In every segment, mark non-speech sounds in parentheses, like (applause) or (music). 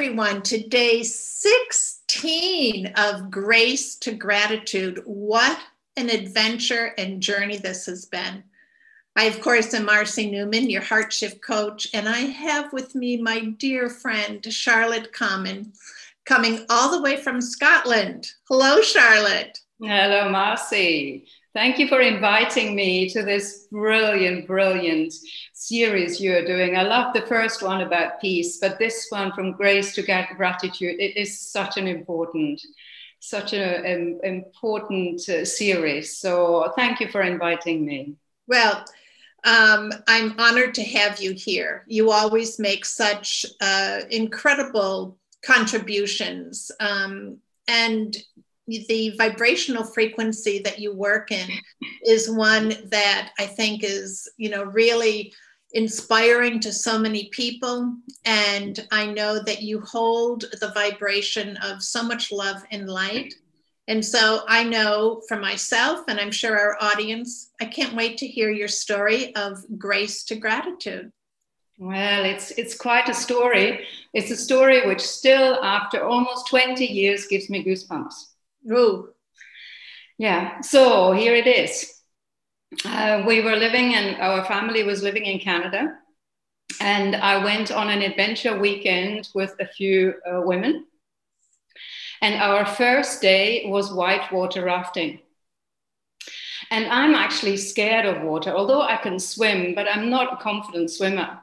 everyone to day 16 of Grace to Gratitude. What an adventure and journey this has been. I, of course, am Marcy Newman, your heart shift coach, and I have with me my dear friend, Charlotte Common, coming all the way from Scotland. Hello, Charlotte. Hello, Marcy. Thank you for inviting me to this brilliant, brilliant series you're doing. I love the first one about peace, but this one from grace to gratitude, it is such an important, such an important uh, series. So thank you for inviting me. Well, um, I'm honored to have you here. You always make such uh, incredible contributions. Um, and the vibrational frequency that you work in is one that I think is, you know, really inspiring to so many people. And I know that you hold the vibration of so much love and light. And so I know for myself, and I'm sure our audience, I can't wait to hear your story of grace to gratitude. Well, it's it's quite a story. It's a story which still, after almost 20 years, gives me goosebumps. Ooh. Yeah. So here it is. Uh, we were living, and our family was living in Canada, and I went on an adventure weekend with a few uh, women and our first day was whitewater rafting. And I'm actually scared of water, although I can swim, but I'm not a confident swimmer.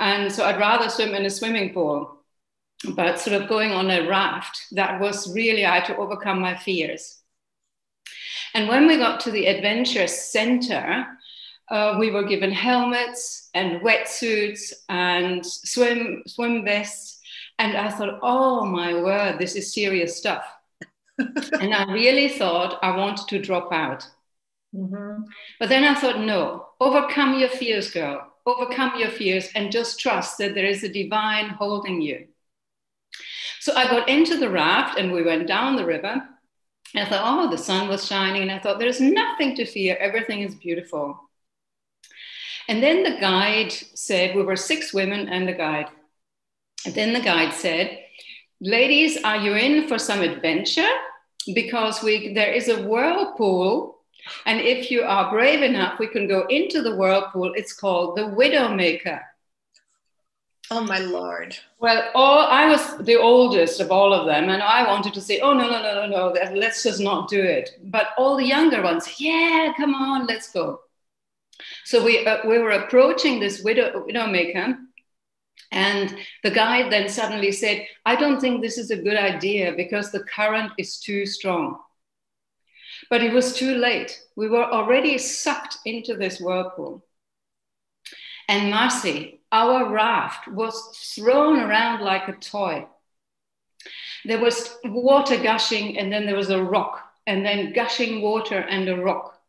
And so I'd rather swim in a swimming pool. But sort of going on a raft, that was really, I had to overcome my fears. And when we got to the adventure center, uh, we were given helmets and wetsuits and swim, swim vests and I thought, oh my word, this is serious stuff. (laughs) and I really thought I wanted to drop out. Mm-hmm. But then I thought, no, overcome your fears, girl. Overcome your fears and just trust that there is a divine holding you. So I got into the raft and we went down the river. And I thought, oh, the sun was shining. And I thought, there's nothing to fear. Everything is beautiful. And then the guide said, we were six women and the guide. And then the guide said, Ladies, are you in for some adventure? Because we, there is a whirlpool. And if you are brave enough, we can go into the whirlpool. It's called the Widowmaker. Oh my lord! Well, all, I was the oldest of all of them, and I wanted to say, "Oh no, no, no, no, no! Let's just not do it." But all the younger ones, yeah, come on, let's go. So we uh, we were approaching this widow widowmaker, and the guide then suddenly said, I don't think this is a good idea because the current is too strong. But it was too late. We were already sucked into this whirlpool. And Marcy, our raft was thrown around like a toy. There was water gushing, and then there was a rock, and then gushing water and a rock.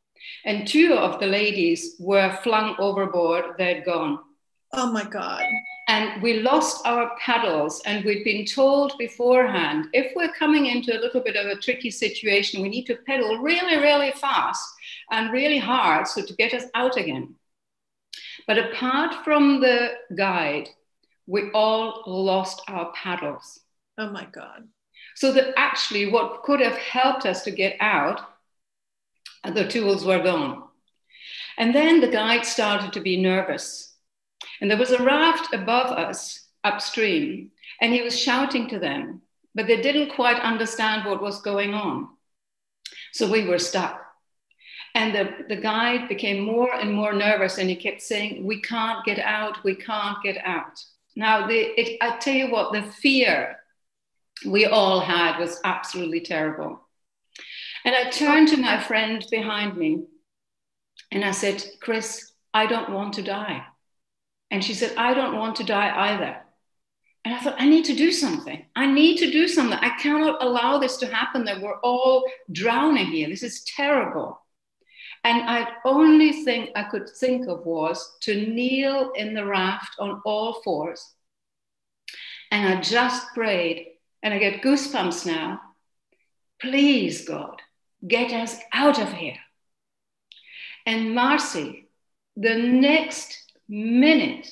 And two of the ladies were flung overboard, they'd gone. Oh my God and we lost our paddles and we'd been told beforehand if we're coming into a little bit of a tricky situation we need to pedal really really fast and really hard so to get us out again but apart from the guide we all lost our paddles oh my god so that actually what could have helped us to get out the tools were gone and then the guide started to be nervous and there was a raft above us upstream, and he was shouting to them, but they didn't quite understand what was going on. So we were stuck. And the, the guide became more and more nervous, and he kept saying, We can't get out, we can't get out. Now, the, it, I tell you what, the fear we all had was absolutely terrible. And I turned to my friend behind me and I said, Chris, I don't want to die. And she said, I don't want to die either. And I thought, I need to do something. I need to do something. I cannot allow this to happen that we're all drowning here. This is terrible. And I only thing I could think of was to kneel in the raft on all fours. And I just prayed, and I get goosebumps now. Please, God, get us out of here. And Marcy, the next minute,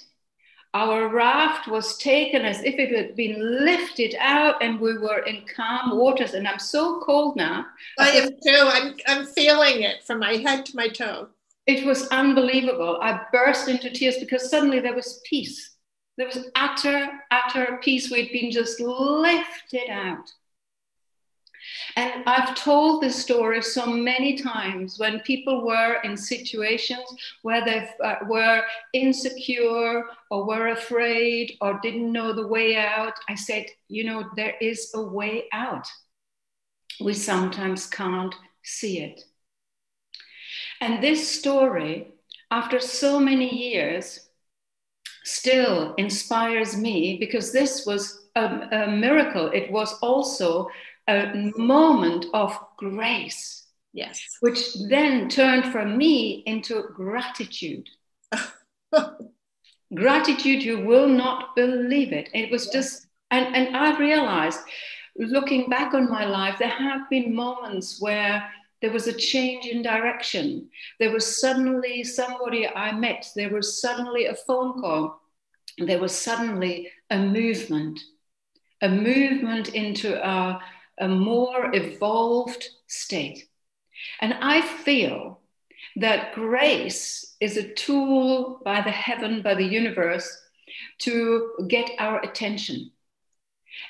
our raft was taken as if it had been lifted out and we were in calm waters. And I'm so cold now. I am too. I'm, I'm feeling it from my head to my toe. It was unbelievable. I burst into tears because suddenly there was peace. There was utter, utter peace. We'd been just lifted out. And I've told this story so many times when people were in situations where they uh, were insecure or were afraid or didn't know the way out. I said, you know, there is a way out. We sometimes can't see it. And this story, after so many years, still inspires me because this was a, a miracle. It was also a moment of grace. Yes. Which then turned from me into gratitude. (laughs) gratitude, you will not believe it. It was just, and, and I realized looking back on my life, there have been moments where there was a change in direction. There was suddenly somebody I met, there was suddenly a phone call, there was suddenly a movement, a movement into a, a more evolved state. And I feel that grace is a tool by the heaven, by the universe, to get our attention.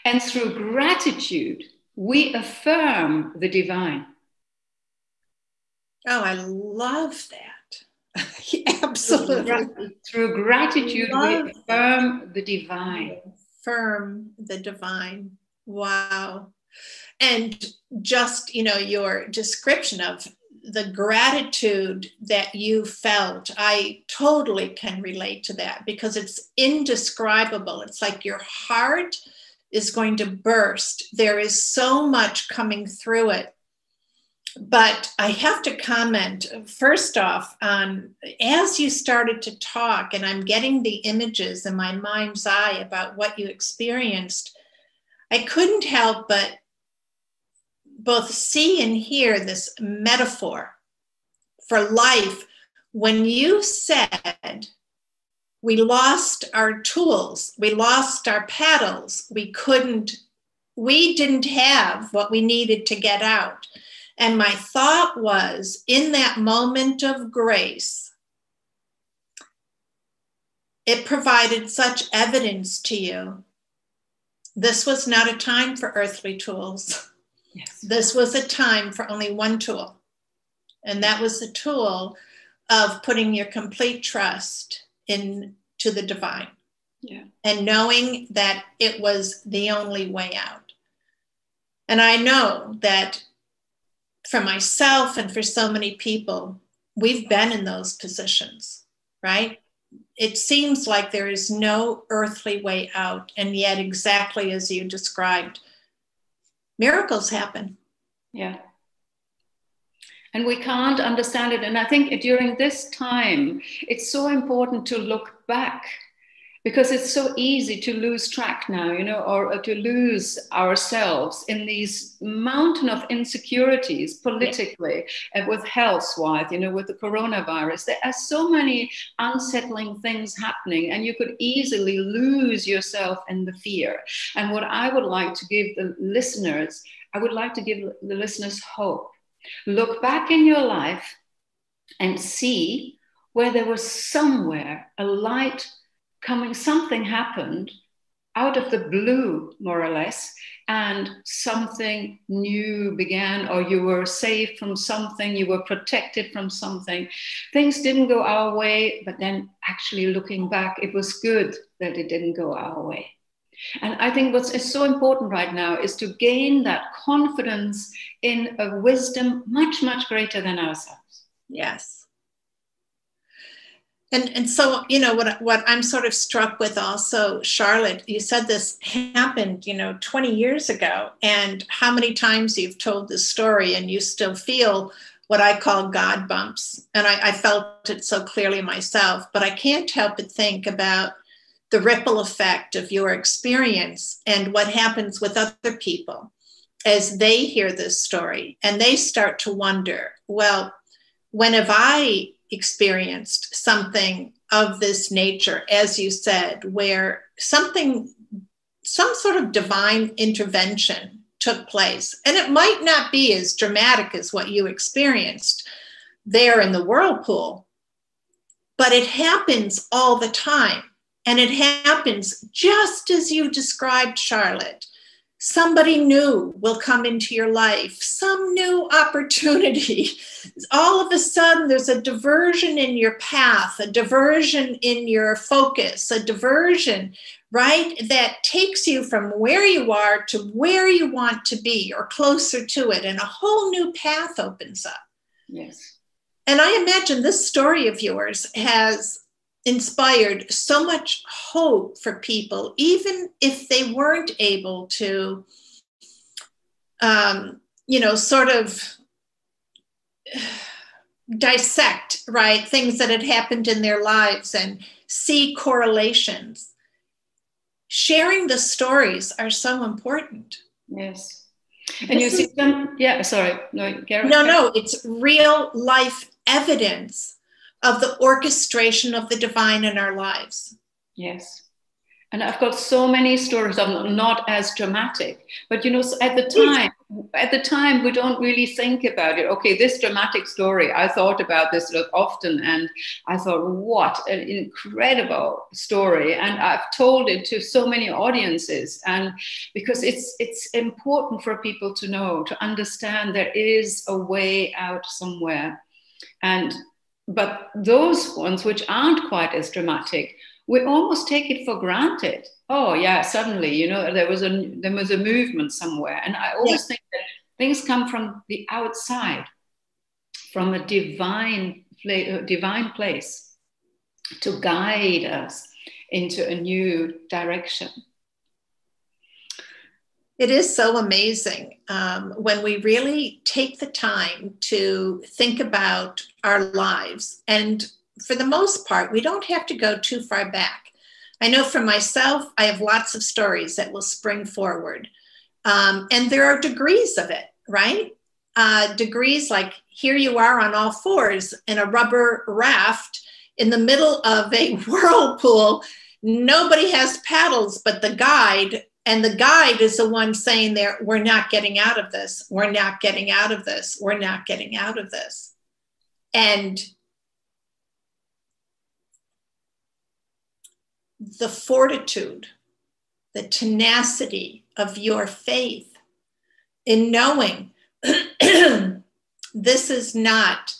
And through gratitude, we affirm the divine. Oh, I love that. (laughs) Absolutely. Through gratitude, we affirm the divine. Affirm the divine. Wow and just you know your description of the gratitude that you felt i totally can relate to that because it's indescribable. It's like your heart is going to burst. There is so much coming through it. But i have to comment first off on as you started to talk and i'm getting the images in my mind's eye about what you experienced i couldn't help but both see and hear this metaphor for life when you said we lost our tools, we lost our paddles, we couldn't, we didn't have what we needed to get out. And my thought was in that moment of grace, it provided such evidence to you. This was not a time for earthly tools. (laughs) Yes. This was a time for only one tool, and that was the tool of putting your complete trust into the divine. Yeah. And knowing that it was the only way out. And I know that for myself and for so many people, we've been in those positions, right? It seems like there is no earthly way out. And yet, exactly as you described, miracles happen. Yeah. And we can't understand it. And I think during this time, it's so important to look back because it's so easy to lose track now, you know, or, to lose ourselves in these mountain of insecurities politically and with health wise, you know, with the coronavirus. There are so many unsettling things happening, and you could easily lose yourself in the fear. And what I would like to give the listeners, I would like to give the listeners hope. Look back in your life and see where there was somewhere a light coming, something happened out of the blue, more or less, and something new began, or you were saved from something, you were protected from something. Things didn't go our way, but then actually looking back, it was good that it didn't go our way. And I think what's so important right now is to gain that confidence in a wisdom much, much greater than ourselves. Yes. And, and so you know what what I'm sort of struck with also Charlotte you said this happened you know 20 years ago and how many times you've told this story and you still feel what I call God bumps. And I, I felt it so clearly myself but I can't help but think about the ripple effect of your experience and what happens with other people as they hear this story and they start to wonder well when have I experienced something of this nature, as you said, where something, some sort of divine intervention took place. And it might not be as dramatic as what you experienced there in the whirlpool, but it happens all the time. And it happens just as you described, Charlotte. Somebody new will come into your life, some new opportunity. All of a sudden, there's a diversion in your path, a diversion in your focus, a diversion, right? That takes you from where you are to where you want to be or closer to it, and a whole new path opens up. Yes. And I imagine this story of yours has inspired so much hope for people, even if they weren't able to, um, you know, sort of (sighs) dissect, right, things that had happened in their lives and see correlations. Sharing the stories are so important. Yes. And you see them, yeah, sorry, no, Gareth. No, no, it's real life evidence of the orchestration of the divine in our lives. Yes. And I've got so many stories of them, not as dramatic, but you know, at the time, at the time, we don't really think about it. Okay, this dramatic story, I thought about this often, and I thought, what an incredible story! And I've told it to so many audiences, and because it's it's important for people to know, to understand there is a way out somewhere, and but those ones which aren't quite as dramatic, we almost take it for granted. Oh yeah, suddenly, you know, there was a there was a movement somewhere. And I always yeah. think that things come from the outside, from a divine divine place to guide us into a new direction. It is so amazing um, when we really take the time to think about our lives. And for the most part, we don't have to go too far back. I know for myself, I have lots of stories that will spring forward. Um, and there are degrees of it, right? Uh, degrees like here you are on all fours in a rubber raft in the middle of a (laughs) whirlpool. Nobody has paddles but the guide and the guide is the one saying there we're not getting out of this. We're not getting out of this. We're not getting out of this. And the fortitude the tenacity of your faith in knowing (clears throat) this is not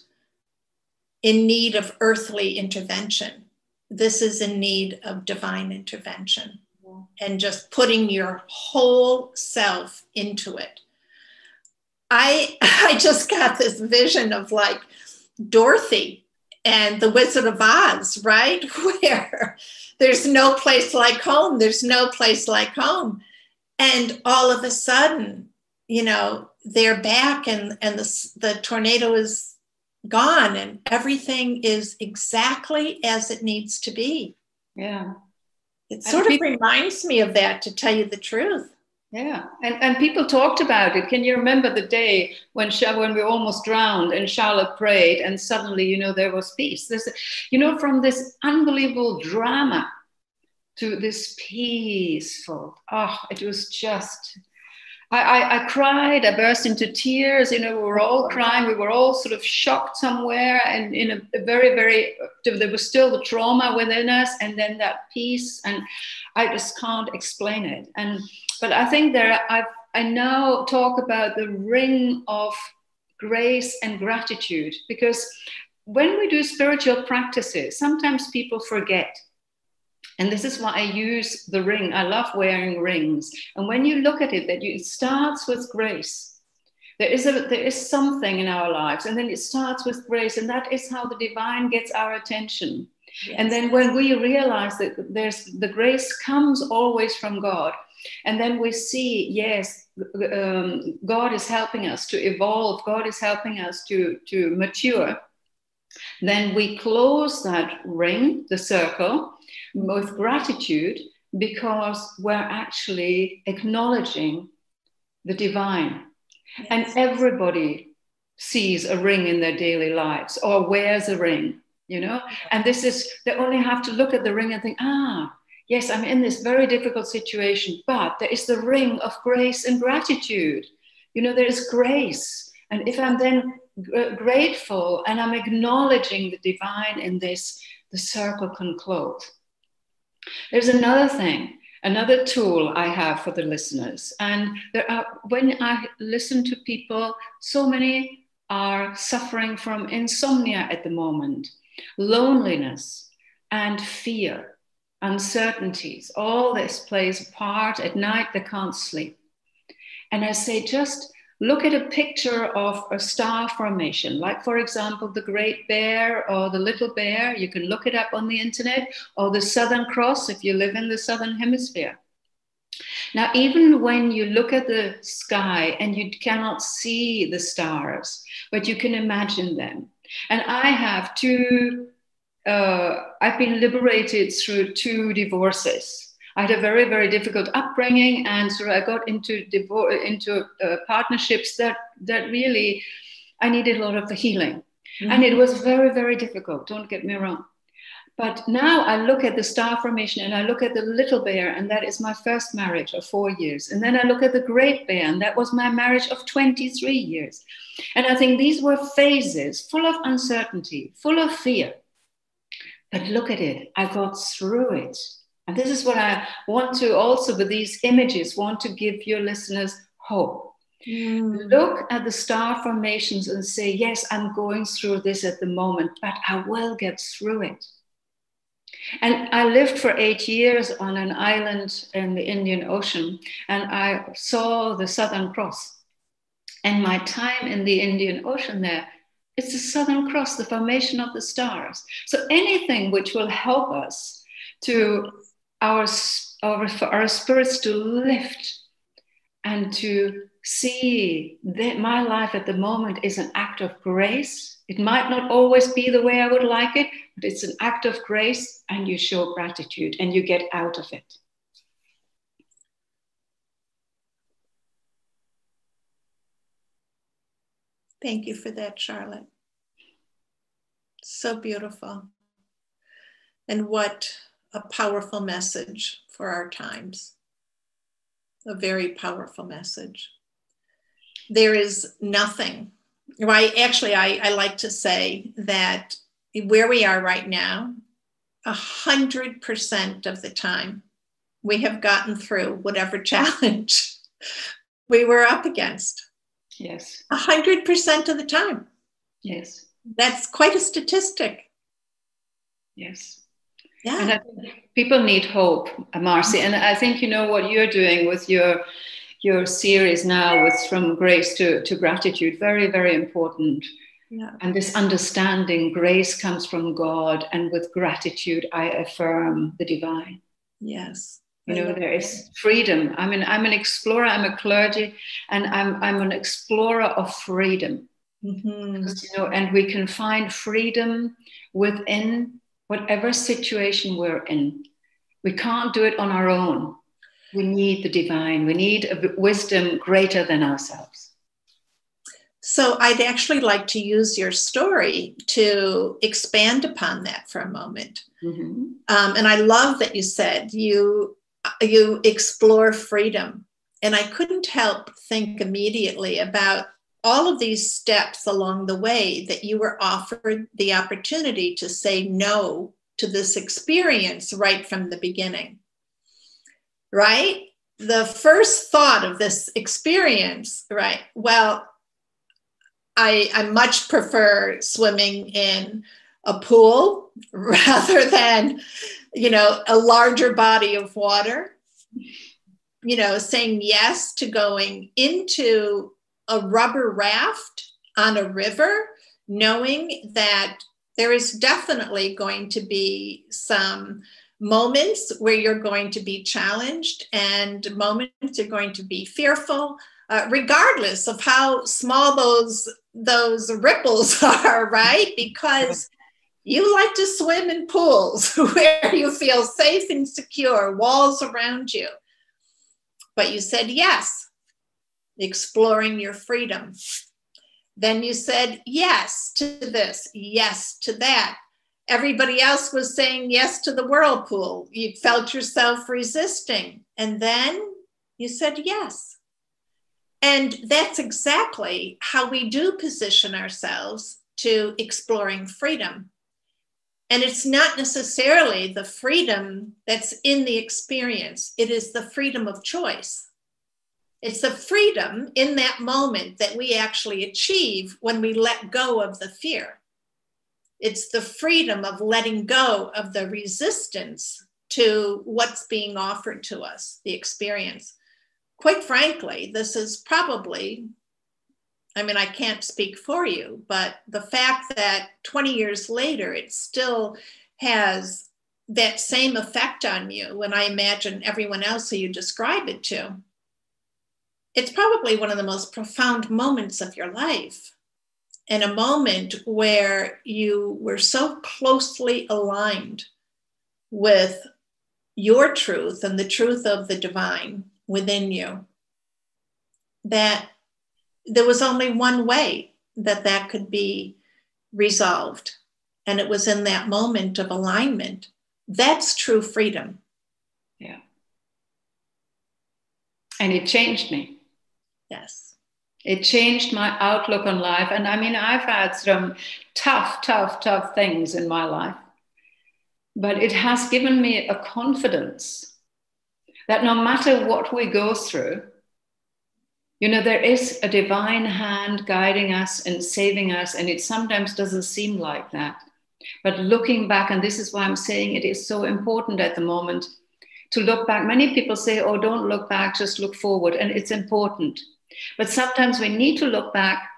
in need of earthly intervention. This is in need of divine intervention and just putting your whole self into it. I (laughs) I just got this vision of like Dorothy and the Wizard of Oz, right? (laughs) Where there's no place like home, there's no place like home. And all of a sudden, you know, they're back and, and the, the tornado is gone and everything is exactly as it needs to be. Yeah. It sort of reminds me of that, to tell you the truth. Yeah, and, and people talked about it. Can you remember the day when when we almost drowned and Charlotte prayed, and suddenly, you know, there was peace. This, you know, from this unbelievable drama to this peaceful. Oh, it was just I, I, I, cried, I burst into tears. You know, we were all crying. We were all sort of shocked somewhere, and in a, a, very, very, there was still the trauma within us, and then that peace, and I just can't explain it. And but I think there, I I now talk about the ring of grace and gratitude because when we do spiritual practices, sometimes people forget and this is why I use the ring. I love wearing rings. And when you look at it, that you, it starts with grace. There is, a, there is something in our lives, and then it starts with grace, and that is how the divine gets our attention. Yes. And then when we realize that there's the grace comes always from God, and then we see, yes, um, God is helping us to evolve, God is helping us to, to mature. Then we close that ring, the circle, with gratitude because we're actually acknowledging the divine. Yes. And everybody sees a ring in their daily lives or wears a ring, you know? And this is, they only have to look at the ring and think, ah, yes, I'm in this very difficult situation, but there is the ring of grace and gratitude. You know, there is grace. And if I'm then grateful and I'm acknowledging the divine in this, the circle can close. There's another thing, another tool I have for the listeners. And there are, when I listen to people, so many are suffering from insomnia at the moment, loneliness, and fear, uncertainties. All this plays a part. At night, they can't sleep. And I say, just look at a picture of a star formation, like, for example, the Great Bear or the Little Bear. You can look it up on the internet, or the Southern Cross if you live in the Southern Hemisphere. Now, even when you look at the sky and you cannot see the stars, but you can imagine them. And I have two, uh, I've been liberated through two divorces. I had a very, very difficult upbringing, and so I got into divorce, into uh, partnerships that that really I needed a lot of the healing, mm-hmm. and it was very, very difficult. Don't get me wrong, but now I look at the star formation and I look at the little bear, and that is my first marriage of four years, and then I look at the great bear, and that was my marriage of twenty three years, and I think these were phases full of uncertainty, full of fear. But look at it, I got through it and this is what I want to also, with these images, want to give your listeners hope. Mm. Look at the star formations and say, Yes, I'm going through this at the moment, but I will get through it. And I lived for eight years on an island in the Indian Ocean, and I saw the Southern Cross. And my time in the Indian Ocean there, it's the Southern Cross, the formation of the stars. So anything which will help us to our, our, our spirits to lift and to see that my life at the moment is an act of grace. It might not always be the way I would like it, but it's an act of grace, and you show gratitude and you get out of it. Thank you for that, Charlotte. So beautiful. And what a powerful message for our times. A very powerful message. There is nothing, right? Actually, I, I like to say that where we are right now, a hundred percent of the time, we have gotten through whatever (laughs) challenge we were up against. Yes. A hundred percent of the time. Yes. That's quite a statistic. Yes. Yeah. And I think people need hope, Marcy. And I think you know what you're doing with your your series now with from grace to, to gratitude, very, very important. Yeah. And this understanding, grace comes from God, and with gratitude, I affirm the divine. Yes. You know, there is freedom. I mean, I'm an explorer, I'm a clergy, and I'm, I'm an explorer of freedom. Mm-hmm. You know, and we can find freedom within whatever situation we're in. We can't do it on our own. We need the divine, we need a wisdom greater than ourselves. So, I'd actually like to use your story to expand upon that for a moment. Mm-hmm. Um, and I love that you said you you explore freedom, and I couldn't help think immediately about all of these steps along the way that you were offered the opportunity to say no to this experience right from the beginning. Right? The first thought of this experience, right? Well, I, I much prefer swimming in a pool (laughs) rather than, you know, a larger body of water. You know, saying yes to going into a rubber raft on a river, knowing that there is definitely going to be some moments where you're going to be challenged and moments you're going to be fearful uh, regardless of how small those those ripples (laughs) are right? Because you like to swim in pools (laughs) where you feel safe and secure walls around you. But you said yes exploring your freedom. Then you said yes to this, yes to that. Everybody else was saying yes to the whirlpool. You felt yourself resisting. And then you said yes. And that's exactly how we do position ourselves to exploring freedom. And it's not necessarily the freedom that's in the experience, it is the freedom of choice. It's the freedom in that moment that we actually achieve when we let go of the fear. It's the freedom of letting go of the resistance to what's being offered to us, the experience. Quite frankly, this is probably, I mean, I can't speak for you, but the fact that 20 years later, it still has that same effect on you, and I imagine everyone else who you describe it to, it's probably one of the most profound moments of your life. And a moment where you were so closely aligned with your truth and the truth of the divine within you that there was only one way that that could be resolved. And it was in that moment of alignment. That's true freedom. Yeah. And it changed me Yes. It changed my outlook on life. And I mean, I've had some tough, tough, tough things in my life. But it has given me a confidence that no matter what we go through, you know, there is a divine hand guiding us and saving us. And it sometimes doesn't seem like that. But looking back, and this is why I'm saying it is so important at the moment to look back. Many people say, oh, don't look back, just look forward. And it's important but sometimes we need to look back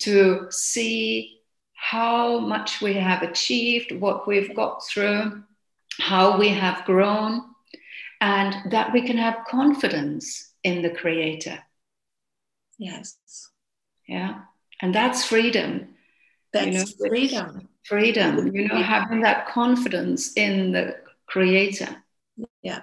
to see how much we have achieved, what we've got through, how we have grown, and that we can have confidence in the Creator. Yes. Yeah. And that's freedom. That's you know, freedom. Freedom, you know, having that confidence in the Creator. Yeah.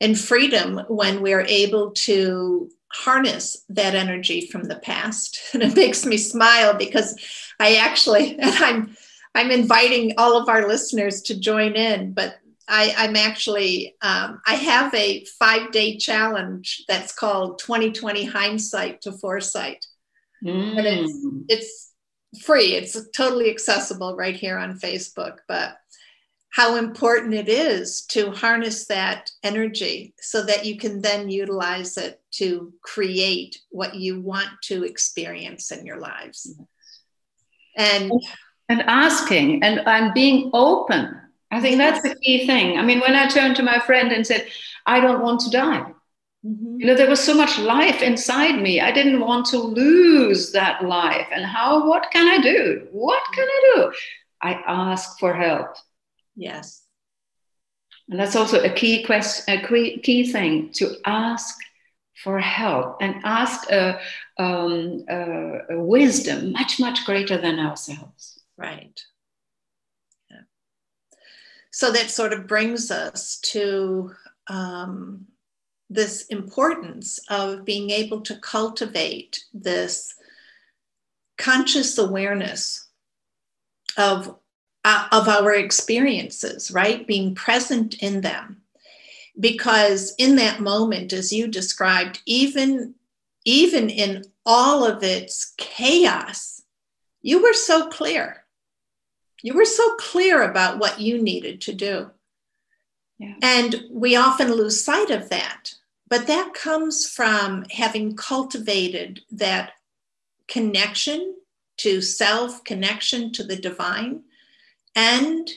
And freedom when we're able to harness that energy from the past. (laughs) And it makes me smile because i actually (laughs) i'm i'm inviting all of our listeners to join in but I, i'm actually um, i have a five day challenge that's called 2020 hindsight to foresight. Mm. and it's it's free. It's totally accessible right here on facebook but how important it is to harness that energy so that you can then utilize it to create what you want to experience in your lives. And and asking and, and being open. I think that's the key thing. I mean, when I turned to my friend and said, I don't want to die. Mm-hmm. You know, there was so much life inside me. I didn't want to lose that life. And how, what can I do? What can I do? I ask for help. Yes. And that's also a key question, a key key thing to ask for help and ask a, um, a, a wisdom much, much greater than ourselves. Right. Yeah. So that sort of brings us to um, this importance of being able to cultivate this conscious awareness of uh, of our experiences, right? Being present in them. Because in that moment, as you described, even, even in all of its chaos, you were so clear. You were so clear about what you needed to do. Yeah. And we often lose sight of that. But that comes from having cultivated that connection to self, connection to the divine, and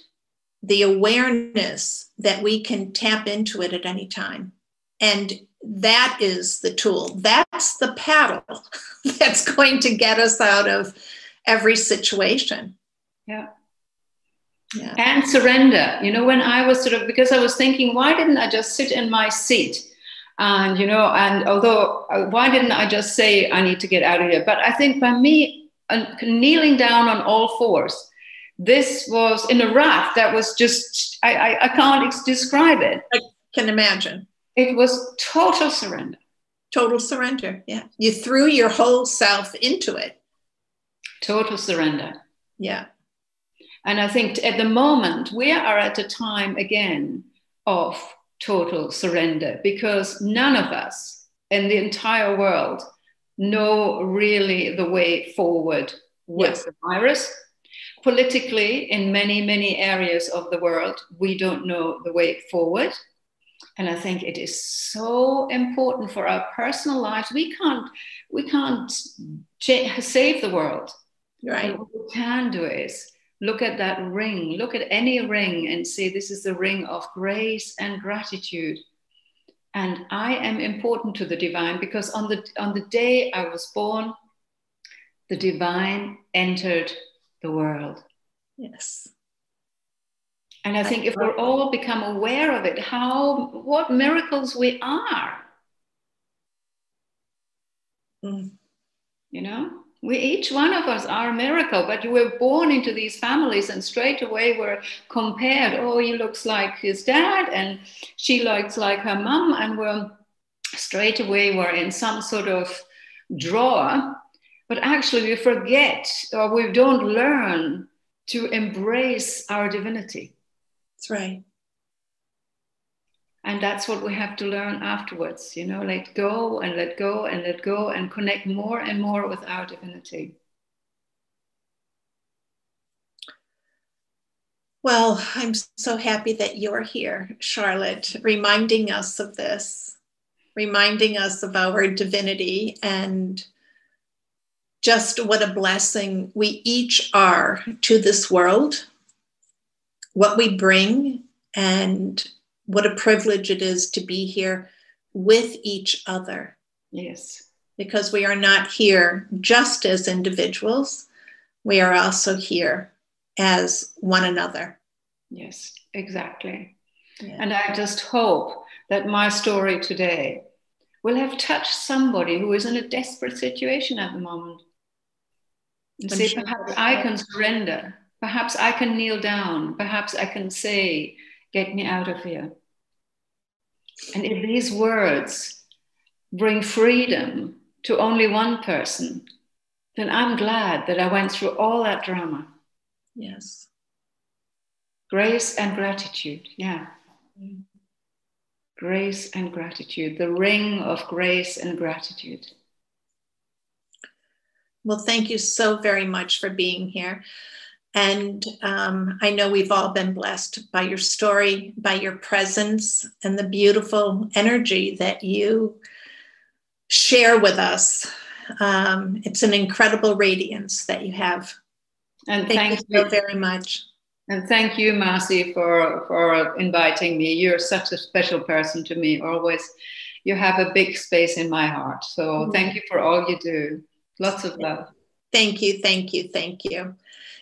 the awareness that we can tap into it at any time. And that is the tool. That's the paddle (laughs) that's going to get us out of every situation. Yeah. Yeah. And surrender. You know, when I was sort of, because I was thinking, why didn't I just sit in my seat? And, you know, and although, uh, why didn't I just say, I need to get out of here? But I think by me uh, kneeling down on all fours, this was in a raft that was just I, I, I can't describe it i can imagine it was total surrender total surrender yeah you threw your whole self into it Total surrender. Yeah. And I think at the moment we are at a time again of total surrender because none of us in the entire world know really the way forward with yes. the virus. Politically, in many, many areas of the world, we don't know the way forward. And I think it is so important for our personal lives. We can't, we can't save the world. Right. what we can do is look at that ring, look at any ring and say, this is the ring of grace and gratitude. And I am important to the divine because on the, on the day I was born, the divine entered the world. Yes. And I think if we're all become aware of it, how what miracles we are. Mm. You know? we each one of us are a miracle but you were born into these families and straight away we're compared oh he looks like his dad and she looks like her mom and we're straight away we're in some sort of drawer but actually we forget or we don't learn to embrace our divinity. That's right. And that's what we have to learn afterwards you know let go and let go and let go and connect more and more with our divinity. Well i'm so happy that you're here charlotte reminding us of this reminding us of our divinity and just what a blessing we each are to this world what we bring and what a privilege it is to be here with each other. Yes. Because we are not here just as individuals, we are also here as one another. Yes, exactly. Yeah. And I just hope that my story today will have touched somebody who is in a desperate situation at the moment. And say, perhaps I can surrender. Perhaps I can kneel down. Perhaps I can say, get me out of here. And if these words bring freedom to only one person, then I'm glad that I went through all that drama. Yes. Grace and gratitude, yeah. Mm. Grace and gratitude, the ring of grace and gratitude. Well, thank you so very much for being here. And um, I know we've all been blessed by your story, by your presence, and the beautiful energy that you share with us. Um, it's an incredible radiance that you have. And thank, thank you so very much. And thank you, Marcy, for, for inviting me. You're such a special person to me. Always, you have a big space in my heart. So mm-hmm. thank you for all you do. Lots of love. Thank you, thank you, thank you.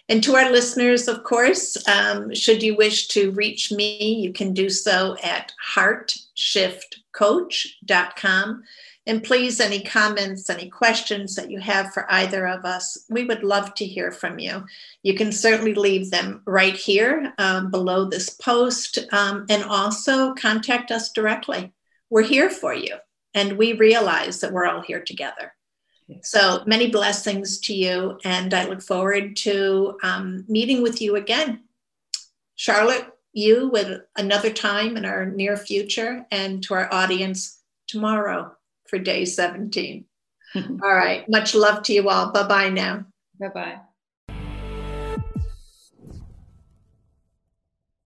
And to our listeners, of course, um, should you wish to reach me, you can do so at heartshiftcoach.com. And please, any comments, any questions that you have for either of us, we would love to hear from you. You can certainly leave them right here um, below this post um, and also contact us directly. We're here for you, and we realize that we're all here together. So many blessings to you, and I look forward to um, meeting with you again. Charlotte, you with another time in our near future, and to our audience tomorrow for day 17. (laughs) all right. Much love to you all. Bye bye now. Bye bye.